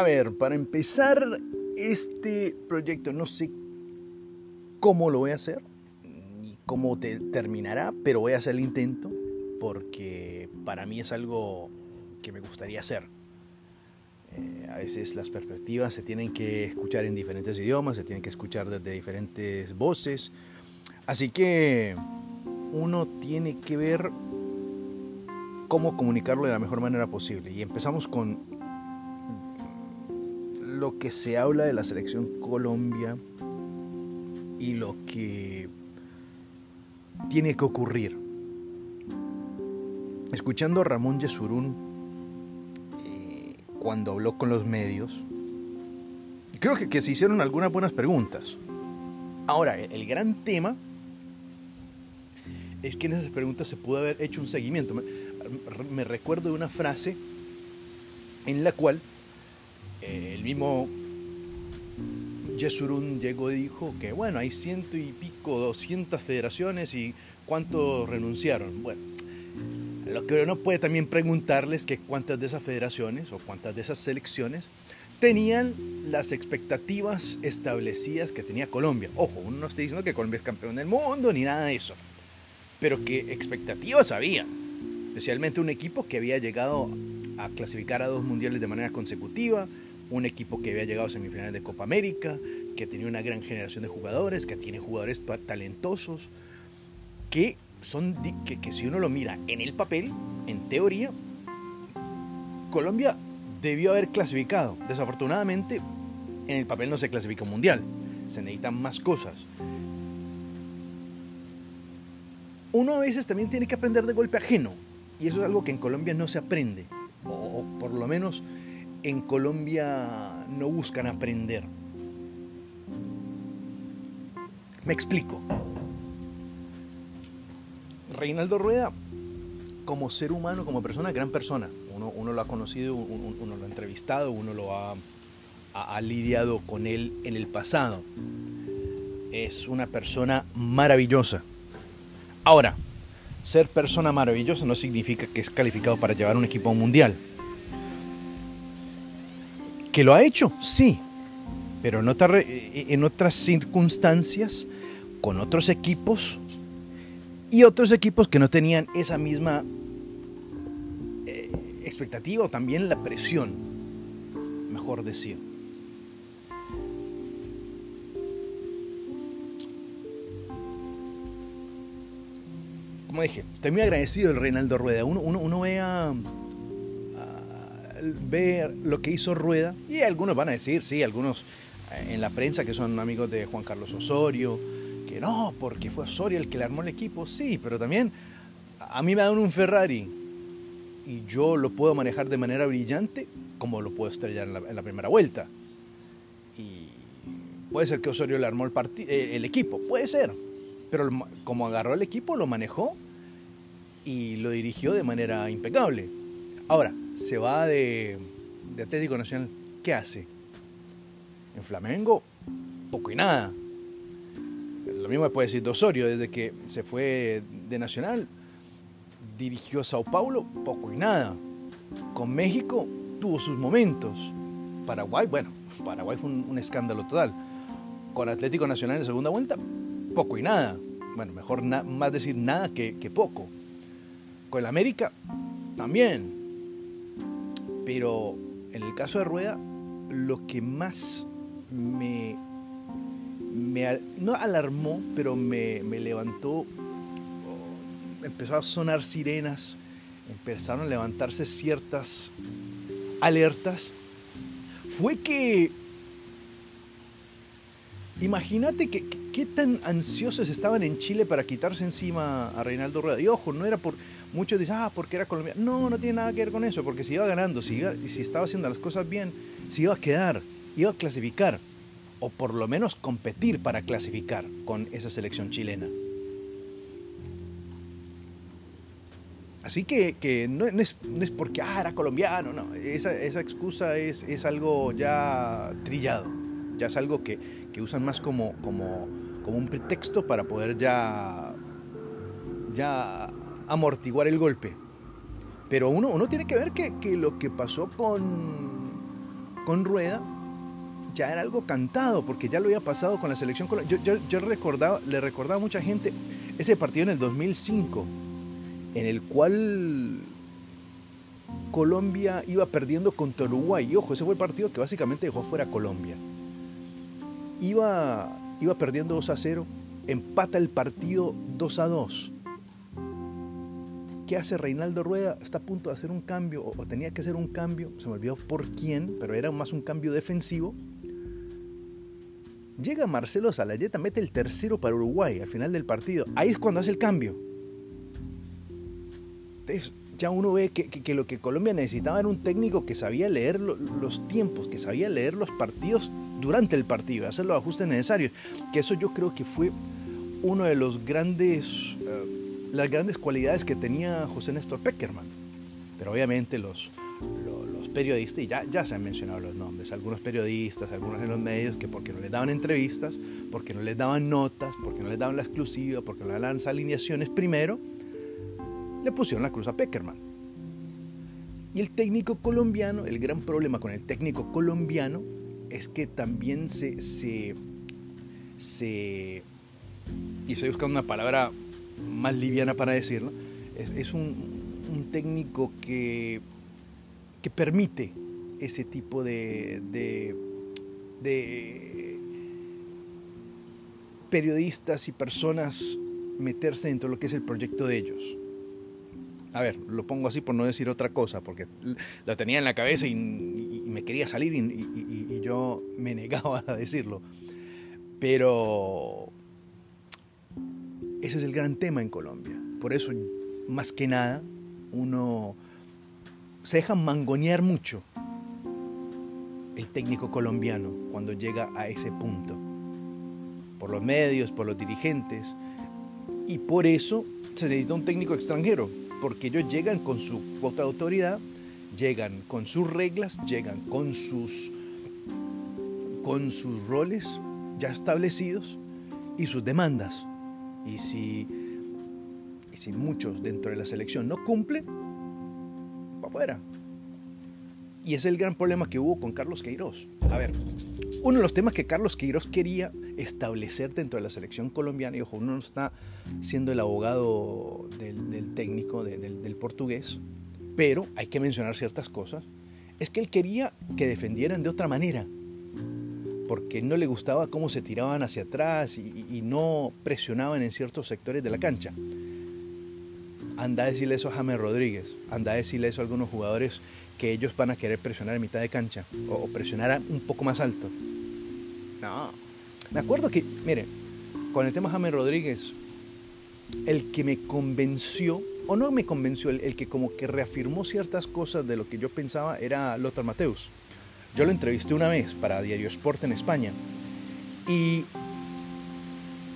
A ver, para empezar este proyecto no sé cómo lo voy a hacer ni cómo te terminará, pero voy a hacer el intento porque para mí es algo que me gustaría hacer. Eh, a veces las perspectivas se tienen que escuchar en diferentes idiomas, se tienen que escuchar desde diferentes voces. Así que uno tiene que ver cómo comunicarlo de la mejor manera posible. Y empezamos con lo que se habla de la selección Colombia y lo que tiene que ocurrir. Escuchando a Ramón Yesurún eh, cuando habló con los medios, creo que, se hicieron algunas buenas preguntas. Ahora, el gran tema es que en esas preguntas se pudo haber hecho un seguimiento. Me recuerdo de una frase en la cual eh, el mismo Yesurún llegó y dijo que bueno, hay ciento y pico, doscientas federaciones y cuántos renunciaron. Bueno, lo que uno puede también preguntarles que cuántas de esas federaciones o cuántas de esas selecciones tenían las expectativas establecidas que tenía Colombia. Ojo, uno no está diciendo que Colombia es campeón del mundo ni nada de eso, pero que expectativas había, especialmente un equipo que había llegado a clasificar a dos mundiales de manera consecutiva, un equipo que había llegado a semifinales de Copa América, que tenía una gran generación de jugadores, que tiene jugadores talentosos, que son que, si uno lo mira en el papel, en teoría, Colombia debió haber clasificado. Desafortunadamente, en el papel no se clasifica un mundial. Se necesitan más cosas. Uno a veces también tiene que aprender de golpe ajeno. Y eso es algo que en Colombia no se aprende. O, por lo menos en Colombia no buscan aprender. Me explico. Reinaldo Rueda, como ser humano, como persona, gran persona. Uno, lo ha conocido, uno, lo ha entrevistado, uno lo ha, ha lidiado con él en el pasado. Es una persona maravillosa. Ahora, ser persona maravillosa no significa que es calificado para llevar un equipo mundial. ¿Que lo ha hecho? Sí, pero en, otras circunstancias, con otros equipos y otros equipos que no tenían esa misma eh, expectativa o también la presión, mejor decir. Como dije, estoy muy agradecido del Reinaldo Rueda. Uno, uno, uno ver lo que hizo Rueda, y algunos van a decir, sí, algunos eh, en la prensa que son amigos de Juan Carlos Osorio, que no, porque fue Osorio el que le armó el equipo, sí, pero también a mí me dan un Ferrari y yo lo puedo manejar de manera brillante como lo puedo estrellar en la, primera vuelta. Y puede ser que Osorio le armó el, eh, el equipo, puede ser, pero como agarró el equipo, lo manejó y lo dirigió de manera impecable. Ahora, se va de, Atlético Nacional, ¿qué hace? En Flamengo, poco y nada. Lo mismo puede decir de Osorio, desde que se fue de Nacional, dirigió Sao Paulo, poco y nada. Con México tuvo sus momentos. Paraguay, bueno, Paraguay fue un, escándalo total. Con Atlético Nacional en segunda vuelta, poco y nada. Bueno, mejor más decir nada que, que poco. Con el América, también pero en el caso de Rueda, lo que más me, no alarmó, pero me, levantó, empezó a sonar sirenas, empezaron a levantarse ciertas alertas, fue que, imagínate que, qué tan ansiosos estaban en Chile para quitarse encima a Reinaldo Rueda. Y ojo, no era por muchos dicen, ah, porque era colombiano. No, no tiene nada que ver con eso, porque si iba ganando, si, si estaba haciendo las cosas bien, si iba a quedar, iba a clasificar, o por lo menos competir para clasificar con esa selección chilena. Así que, no, es, porque, ah, era colombiano, no, esa, excusa es, es, algo ya trillado, ya es algo que, que usan más como, como, como un pretexto para poder ya, ya amortiguar el golpe. Pero uno, tiene que ver que, lo que pasó con, con Rueda ya era algo cantado, porque ya lo había pasado con la selección. Yo, yo, yo recordaba, le recordaba a mucha gente ese partido en el 2005, en el cual Colombia iba perdiendo contra Uruguay. Y ojo, ese fue el partido que básicamente dejó fuera a Colombia. Iba, iba perdiendo 2 a 0, empata el partido 2 a 2. ¿Qué hace Reinaldo Rueda? Está a punto de hacer un cambio, o, tenía que hacer un cambio, se me olvidó por quién, pero era más un cambio defensivo. Llega Marcelo Salayeta, mete el tercero para Uruguay al final del partido. Ahí es cuando hace el cambio. Entonces, ya uno ve que, lo que Colombia necesitaba era un técnico que sabía leer los tiempos, que sabía leer los partidos durante el partido, hacer los ajustes necesarios. Que eso yo creo que fue uno de los grandes, eh, las grandes cualidades que tenía José Néstor Peckerman. Pero obviamente los, los, periodistas, y ya, ya se han mencionado los nombres, algunos periodistas, algunos de los medios, que porque no les daban entrevistas, porque no les daban notas, porque no les daban la exclusiva, porque no les daban las alineaciones primero, le pusieron la cruz a Peckerman. Y el técnico colombiano, el gran problema con el técnico colombiano es que también se, se, y estoy buscando una palabra más liviana para decirlo, es, un, técnico que, que permite ese tipo de, de, periodistas y personas meterse dentro de lo que es el proyecto de ellos a ver, lo pongo así por no decir otra cosa, porque la tenía en la cabeza y, me quería salir y, yo me negaba a decirlo. Pero ese es el gran tema en Colombia. Por eso, más que nada, uno se deja mangonear mucho el técnico colombiano cuando llega a ese punto. Por los medios, por los dirigentes. Y por eso se necesita un técnico extranjero porque ellos llegan con su cuota de autoridad, llegan con sus reglas, llegan con sus, con sus roles ya establecidos y sus demandas. Y si, y si muchos dentro de la selección no cumplen, va afuera. Y es el gran problema que hubo con Carlos Queiroz. A ver, uno de los temas que Carlos Queiroz quería establecer dentro de la selección colombiana, y ojo, uno no está siendo el abogado del, técnico, del, portugués, pero hay que mencionar ciertas cosas, es que él quería que defendieran de otra manera, porque no le gustaba cómo se tiraban hacia atrás y, y no presionaban en ciertos sectores de la cancha. Anda a decirle eso a James Rodríguez, anda a decirle eso a algunos jugadores que ellos van a querer presionar en mitad de cancha o presionar un poco más alto. No. Me acuerdo que, mire, con el tema James Rodríguez, el que me convenció, o no me convenció, el, que como que reafirmó ciertas cosas de lo que yo pensaba era Lothar Mateus. Yo lo entrevisté una vez para Diario Sport en España. Y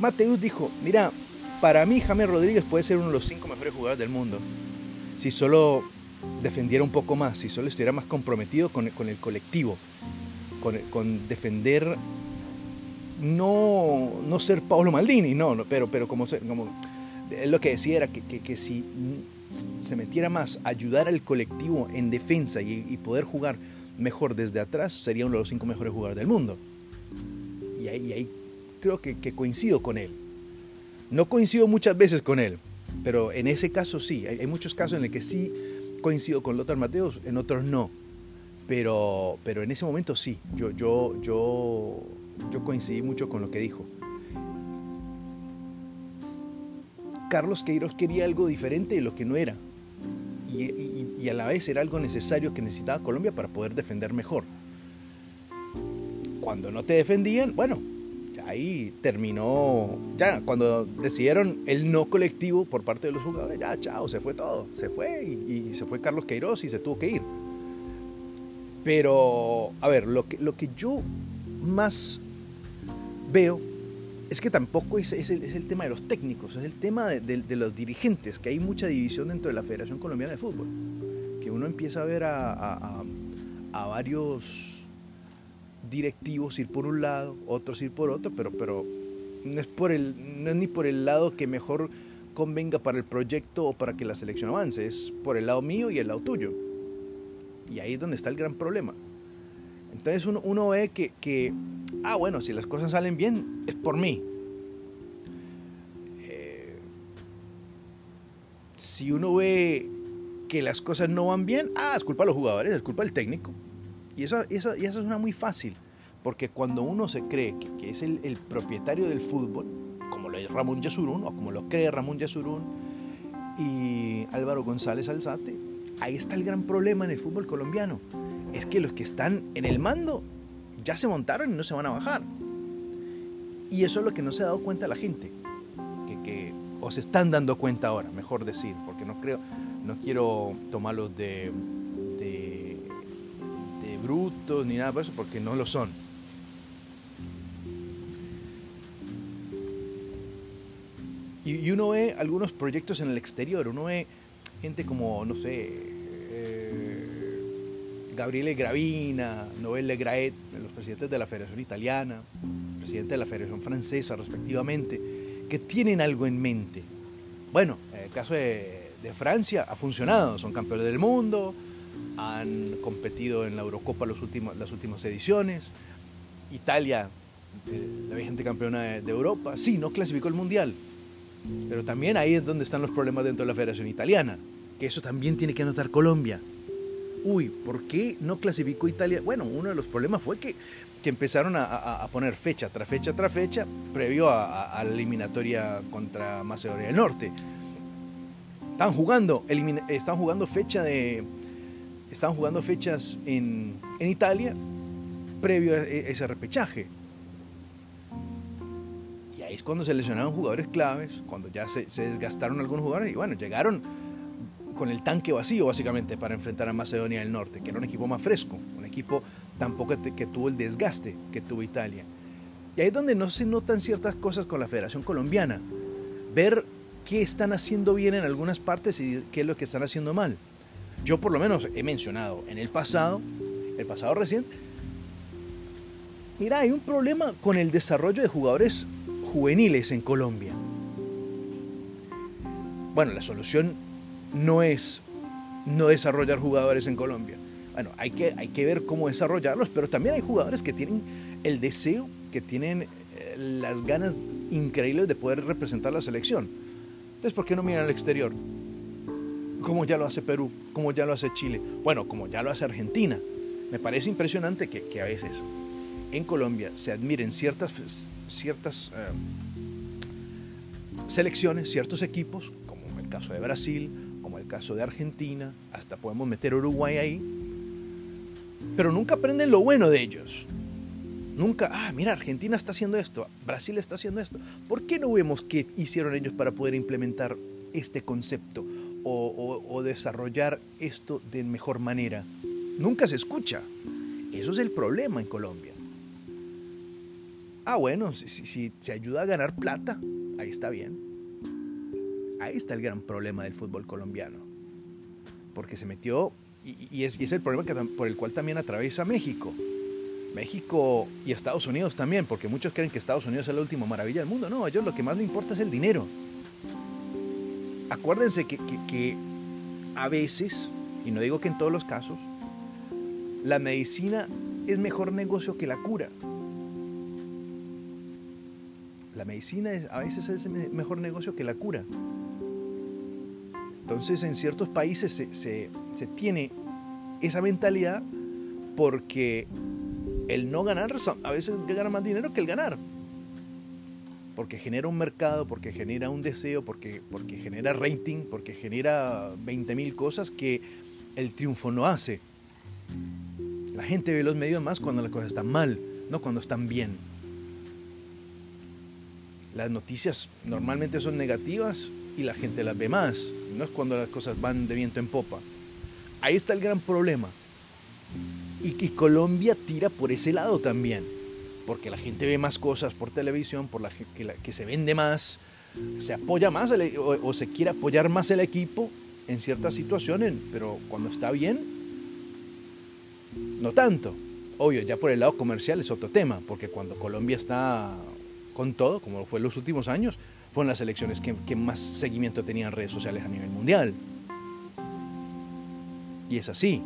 Mateus dijo, mira, para mí James Rodríguez puede ser uno de los cinco mejores jugadores del mundo. Si solo defendiera un poco más, si solo estuviera más comprometido con, con el colectivo, con, con, defender, no, no ser Paulo Maldini, no, pero, pero como, como lo que decía era que, que, si se metiera más ayudar al colectivo en defensa y, poder jugar mejor desde atrás, sería uno de los cinco mejores jugadores del mundo. Y ahí, ahí creo que, que coincido con él. No coincido muchas veces con él, pero en ese caso sí. Hay, muchos casos en los que sí coincido con Lothar Mateos, en otros no. Pero, pero en ese momento sí, yo, yo, yo, yo coincidí mucho con lo que dijo. Carlos Queiroz quería algo diferente de lo que no era. Y, a la vez era algo necesario que necesitaba Colombia para poder defender mejor. Cuando no te defendían, bueno, ahí terminó, ya, cuando decidieron el no colectivo por parte de los jugadores, ya, chao, se fue todo, se fue y, se fue Carlos Queiroz y se tuvo que ir. Pero, a ver, lo que, lo que yo más veo es que tampoco es, es, el, tema de los técnicos, es el tema de, los dirigentes, que hay mucha división dentro de la Federación Colombiana de Fútbol, uno empieza a ver a, varios directivos ir por un lado, otros ir por otro, pero, pero no, es por el, no es ni por el lado que mejor convenga para el proyecto o para que la selección avance, es por el lado mío y el lado tuyo. Y ahí es donde está el gran problema. Entonces uno, ve que, que, ah, bueno, si las cosas salen bien, es por mí. Eh, si uno ve que las cosas no van bien, ah, es culpa de los jugadores, es culpa del técnico. Y esa, esa, y esa es una muy fácil, porque cuando uno se cree que, que es el, el, propietario del fútbol, como lo es Ramón Yesurún, o como lo cree Ramón Yesurún y Álvaro González Alzate, ahí está el gran problema en el fútbol colombiano. Es que los que están en el mando ya se montaron y no se van a bajar. Y eso es lo que no se ha dado cuenta la gente, que, que o se están dando cuenta ahora, mejor decir, porque no creo, no quiero tomarlos de, de, brutos ni nada de eso, porque no lo son. Y, uno ve algunos proyectos en el exterior, uno ve gente como, no sé, eh, Gabriele Gravina, Nobel Le Graet, los presidentes de la Federación Italiana, presidente de la Federación Francesa, respectivamente, que tienen algo en mente. Bueno, en el caso de de Francia ha funcionado, son campeones del mundo, han competido en la Eurocopa los últimos, las últimas ediciones, Italia, eh, la vigente campeona de, de Europa, sí, no clasificó el Mundial, pero también ahí es donde están los problemas dentro de la Federación Italiana, que eso también tiene que anotar Colombia. Uy, ¿por qué no clasificó Italia? Bueno, uno de los problemas fue que, que empezaron a, a, poner fecha tras fecha tras fecha previo a, a la eliminatoria contra Macedonia del Norte. Están jugando, están jugando fecha de. Están jugando fechas en, en Italia previo a ese repechaje. Y ahí es cuando se lesionaron jugadores claves, cuando ya se, se, desgastaron algunos jugadores y bueno, llegaron con el tanque vacío básicamente para enfrentar a Macedonia del Norte, que era un equipo más fresco, un equipo tampoco que tuvo el desgaste que tuvo Italia. Y ahí es donde no se notan ciertas cosas con la Federación Colombiana. Ver qué están haciendo bien en algunas partes y qué es lo que están haciendo mal. Yo por lo menos he mencionado en el pasado, el pasado reciente, mira, hay un problema con el desarrollo de jugadores juveniles en Colombia. Bueno, la solución no es no desarrollar jugadores en Colombia. Bueno, hay que, hay que ver cómo desarrollarlos, pero también hay jugadores que tienen el deseo, que tienen eh, las ganas increíbles de poder representar la selección. Entonces, ¿por qué no miran al exterior? Como ya lo hace Perú, como ya lo hace Chile, bueno, como ya lo hace Argentina. Me parece impresionante que, a veces en Colombia se admiren ciertas, ciertas eh, selecciones, ciertos equipos, como el caso de Brasil, como el caso de Argentina, hasta podemos meter Uruguay ahí, pero nunca aprenden lo bueno de ellos. Nunca, ah, mira, Argentina está haciendo esto, Brasil está haciendo esto. ¿Por qué no vemos qué hicieron ellos para poder implementar este concepto o, desarrollar esto de mejor manera? Nunca se escucha. Eso es el problema en Colombia. Ah, bueno, si, se ayuda a ganar plata, ahí está bien. Ahí está el gran problema del fútbol colombiano. Porque se metió, y, es, el problema por el cual también atraviesa México. México y Estados Unidos también, porque muchos creen que Estados Unidos es la última maravilla del mundo. No, a ellos lo que más les importa es el dinero. Acuérdense que, a veces, y no digo que en todos los casos, la medicina es mejor negocio que la cura. La medicina es, a veces es mejor negocio que la cura. Entonces en ciertos países se, se, se tiene esa mentalidad porque el no ganar a veces gana más dinero que el ganar. Porque genera un mercado, porque genera un deseo, porque, porque genera rating, porque genera 20 mil cosas que el triunfo no hace. La gente ve los medios más cuando las cosas están mal, no cuando están bien. Las noticias normalmente son negativas y la gente las ve más, no es cuando las cosas van de viento en popa. Ahí está el gran problema. Y que Colombia tira por ese lado también, porque la gente ve más cosas por televisión, por la que, se vende más, se apoya más o, o, se quiere apoyar más el equipo en ciertas situaciones, pero cuando está bien, no tanto. Obvio, ya por el lado comercial es otro tema, porque cuando Colombia está con todo, como fue en los últimos años, fueron las elecciones que, que más seguimiento tenían redes sociales a nivel mundial. Y es así.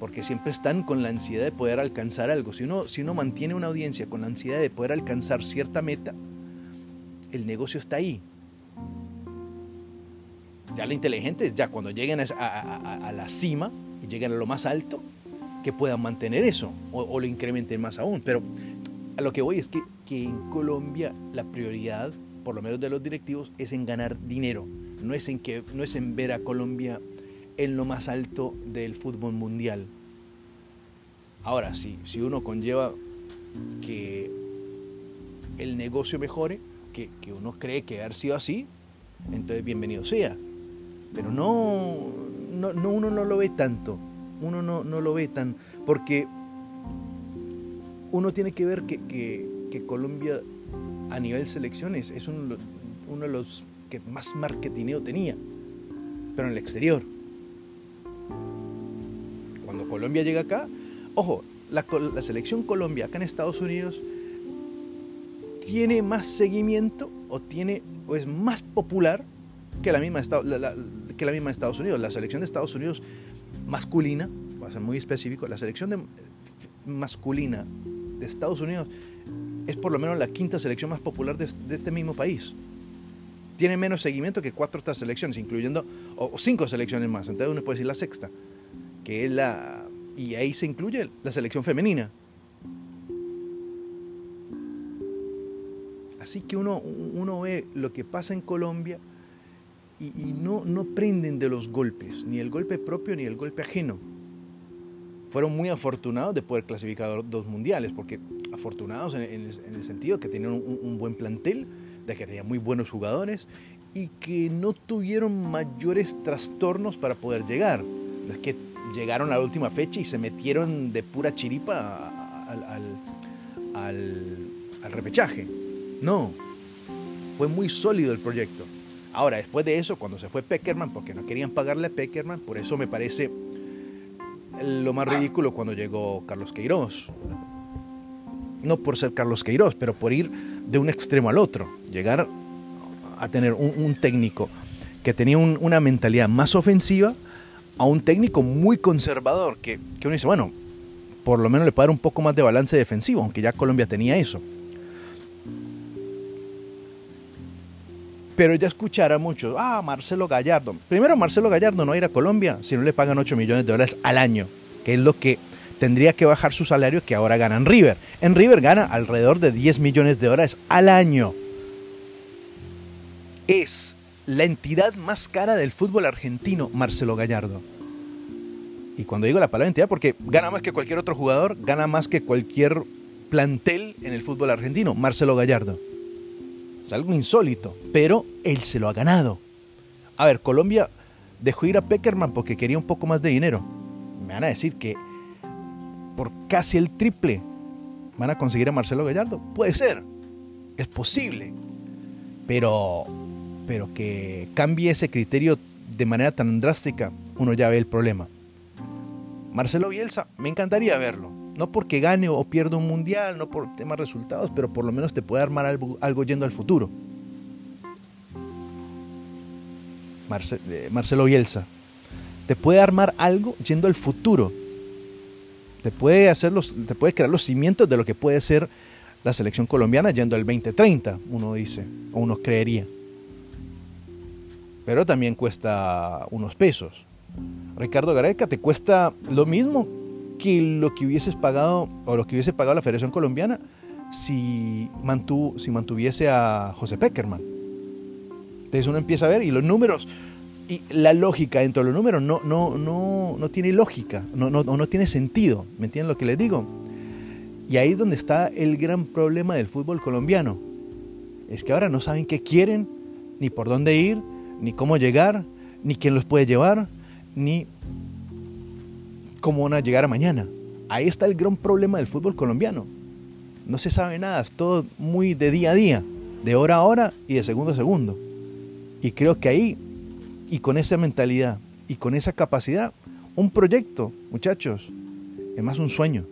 Porque siempre están con la ansiedad de poder alcanzar algo. Si uno, si uno mantiene una audiencia con la ansiedad de poder alcanzar cierta meta, el negocio está ahí. Ya lo inteligente es ya cuando lleguen a, la cima y lleguen a lo más alto, que puedan mantener eso o, lo incrementen más aún. Pero a lo que voy es que, que en Colombia la prioridad, por lo menos de los directivos, es en ganar dinero. No es en, que, no es en ver a Colombia en lo más alto del fútbol mundial. Ahora, sí, si uno conlleva que el negocio mejore, que, uno cree que haber sido así, entonces bienvenido sea. Pero no, no, uno no lo ve tanto, uno no, no, lo ve tan, porque uno tiene que ver que, que, Colombia a nivel selecciones es uno, uno de los que más marketineo tenía, pero en el exterior. Colombia llega acá, ojo, la, selección Colombia acá en Estados Unidos tiene más seguimiento o, tiene, o es más popular que la, misma, que la misma Estados Unidos. La selección de Estados Unidos masculina, voy a ser muy específico, la selección de, masculina de Estados Unidos es por lo menos la quinta selección más popular de, este mismo país. Tiene menos seguimiento que cuatro otras selecciones, incluyendo o, cinco selecciones más. Entonces uno puede decir la sexta que es la... Y ahí se incluye la selección femenina. Así que uno, uno ve lo que pasa en Colombia y, no, no prenden de los golpes, ni el golpe propio ni el golpe ajeno. Fueron muy afortunados de poder clasificar dos mundiales, porque afortunados en, el, sentido que tenían un, buen plantel, de que tenían muy buenos jugadores y que no tuvieron mayores trastornos para poder llegar. es que llegaron a la última fecha y se metieron de pura chiripa al, repechaje. No, fue muy sólido el proyecto. Ahora, después de eso, cuando se fue Peckerman, porque no querían pagarle a Peckerman, por eso me parece lo más ridículo cuando llegó Carlos Queiroz. No por ser Carlos Queiroz, pero por ir de un extremo al otro. Llegar a tener un, técnico que tenía una mentalidad más ofensiva, a un técnico muy conservador, que, que uno dice, bueno, por lo menos le puede dar un poco más de balance defensivo, aunque ya Colombia tenía eso. Pero ya escuchara mucho, ah, Marcelo Gallardo. Primero, Marcelo Gallardo no va a ir a Colombia si no le pagan 8 millones de dólares al año, que es lo que tendría que bajar su salario que ahora gana en River. En River gana alrededor de 10 millones de dólares al año. Es la entidad más cara del fútbol argentino, Marcelo Gallardo. Y cuando digo la palabra entidad, porque gana más que cualquier otro jugador, gana más que cualquier plantel en el fútbol argentino, Marcelo Gallardo. Es algo insólito, pero él se lo ha ganado. A ver, Colombia dejó ir a Peckerman porque quería un poco más de dinero. Me van a decir que por casi el triple van a conseguir a Marcelo Gallardo. Puede ser, es posible, pero, pero que cambie ese criterio de manera tan drástica, uno ya ve el problema. Marcelo Bielsa, me encantaría verlo. No porque gane o pierda un mundial, no por temas resultados, pero por lo menos te puede armar algo, yendo al futuro. Eh, Marcelo Bielsa, te puede armar algo yendo al futuro. Te puede, hacer los, te puede crear los cimientos de lo que puede ser la selección colombiana yendo al 2030, uno dice, o uno creería. Pero también cuesta unos pesos. Ricardo Gareca te cuesta lo mismo que lo que hubieses pagado o lo que hubiese pagado la Federación Colombiana si, si mantuviese a José Peckerman. Entonces uno empieza a ver y los números y la lógica dentro de los números no, no, no, no tiene lógica, no, no, no tiene sentido. ¿Me entienden lo que les digo? Y ahí es donde está el gran problema del fútbol colombiano. Es que ahora no saben qué quieren, ni por dónde ir, ni cómo llegar, ni quién los puede llevar, ni cómo van a llegar a mañana. Ahí está el gran problema del fútbol colombiano. No se sabe nada, es todo muy de día a día, de hora a hora y de segundo a segundo. Y creo que ahí, y con esa mentalidad y con esa capacidad, un proyecto, muchachos, es más un sueño.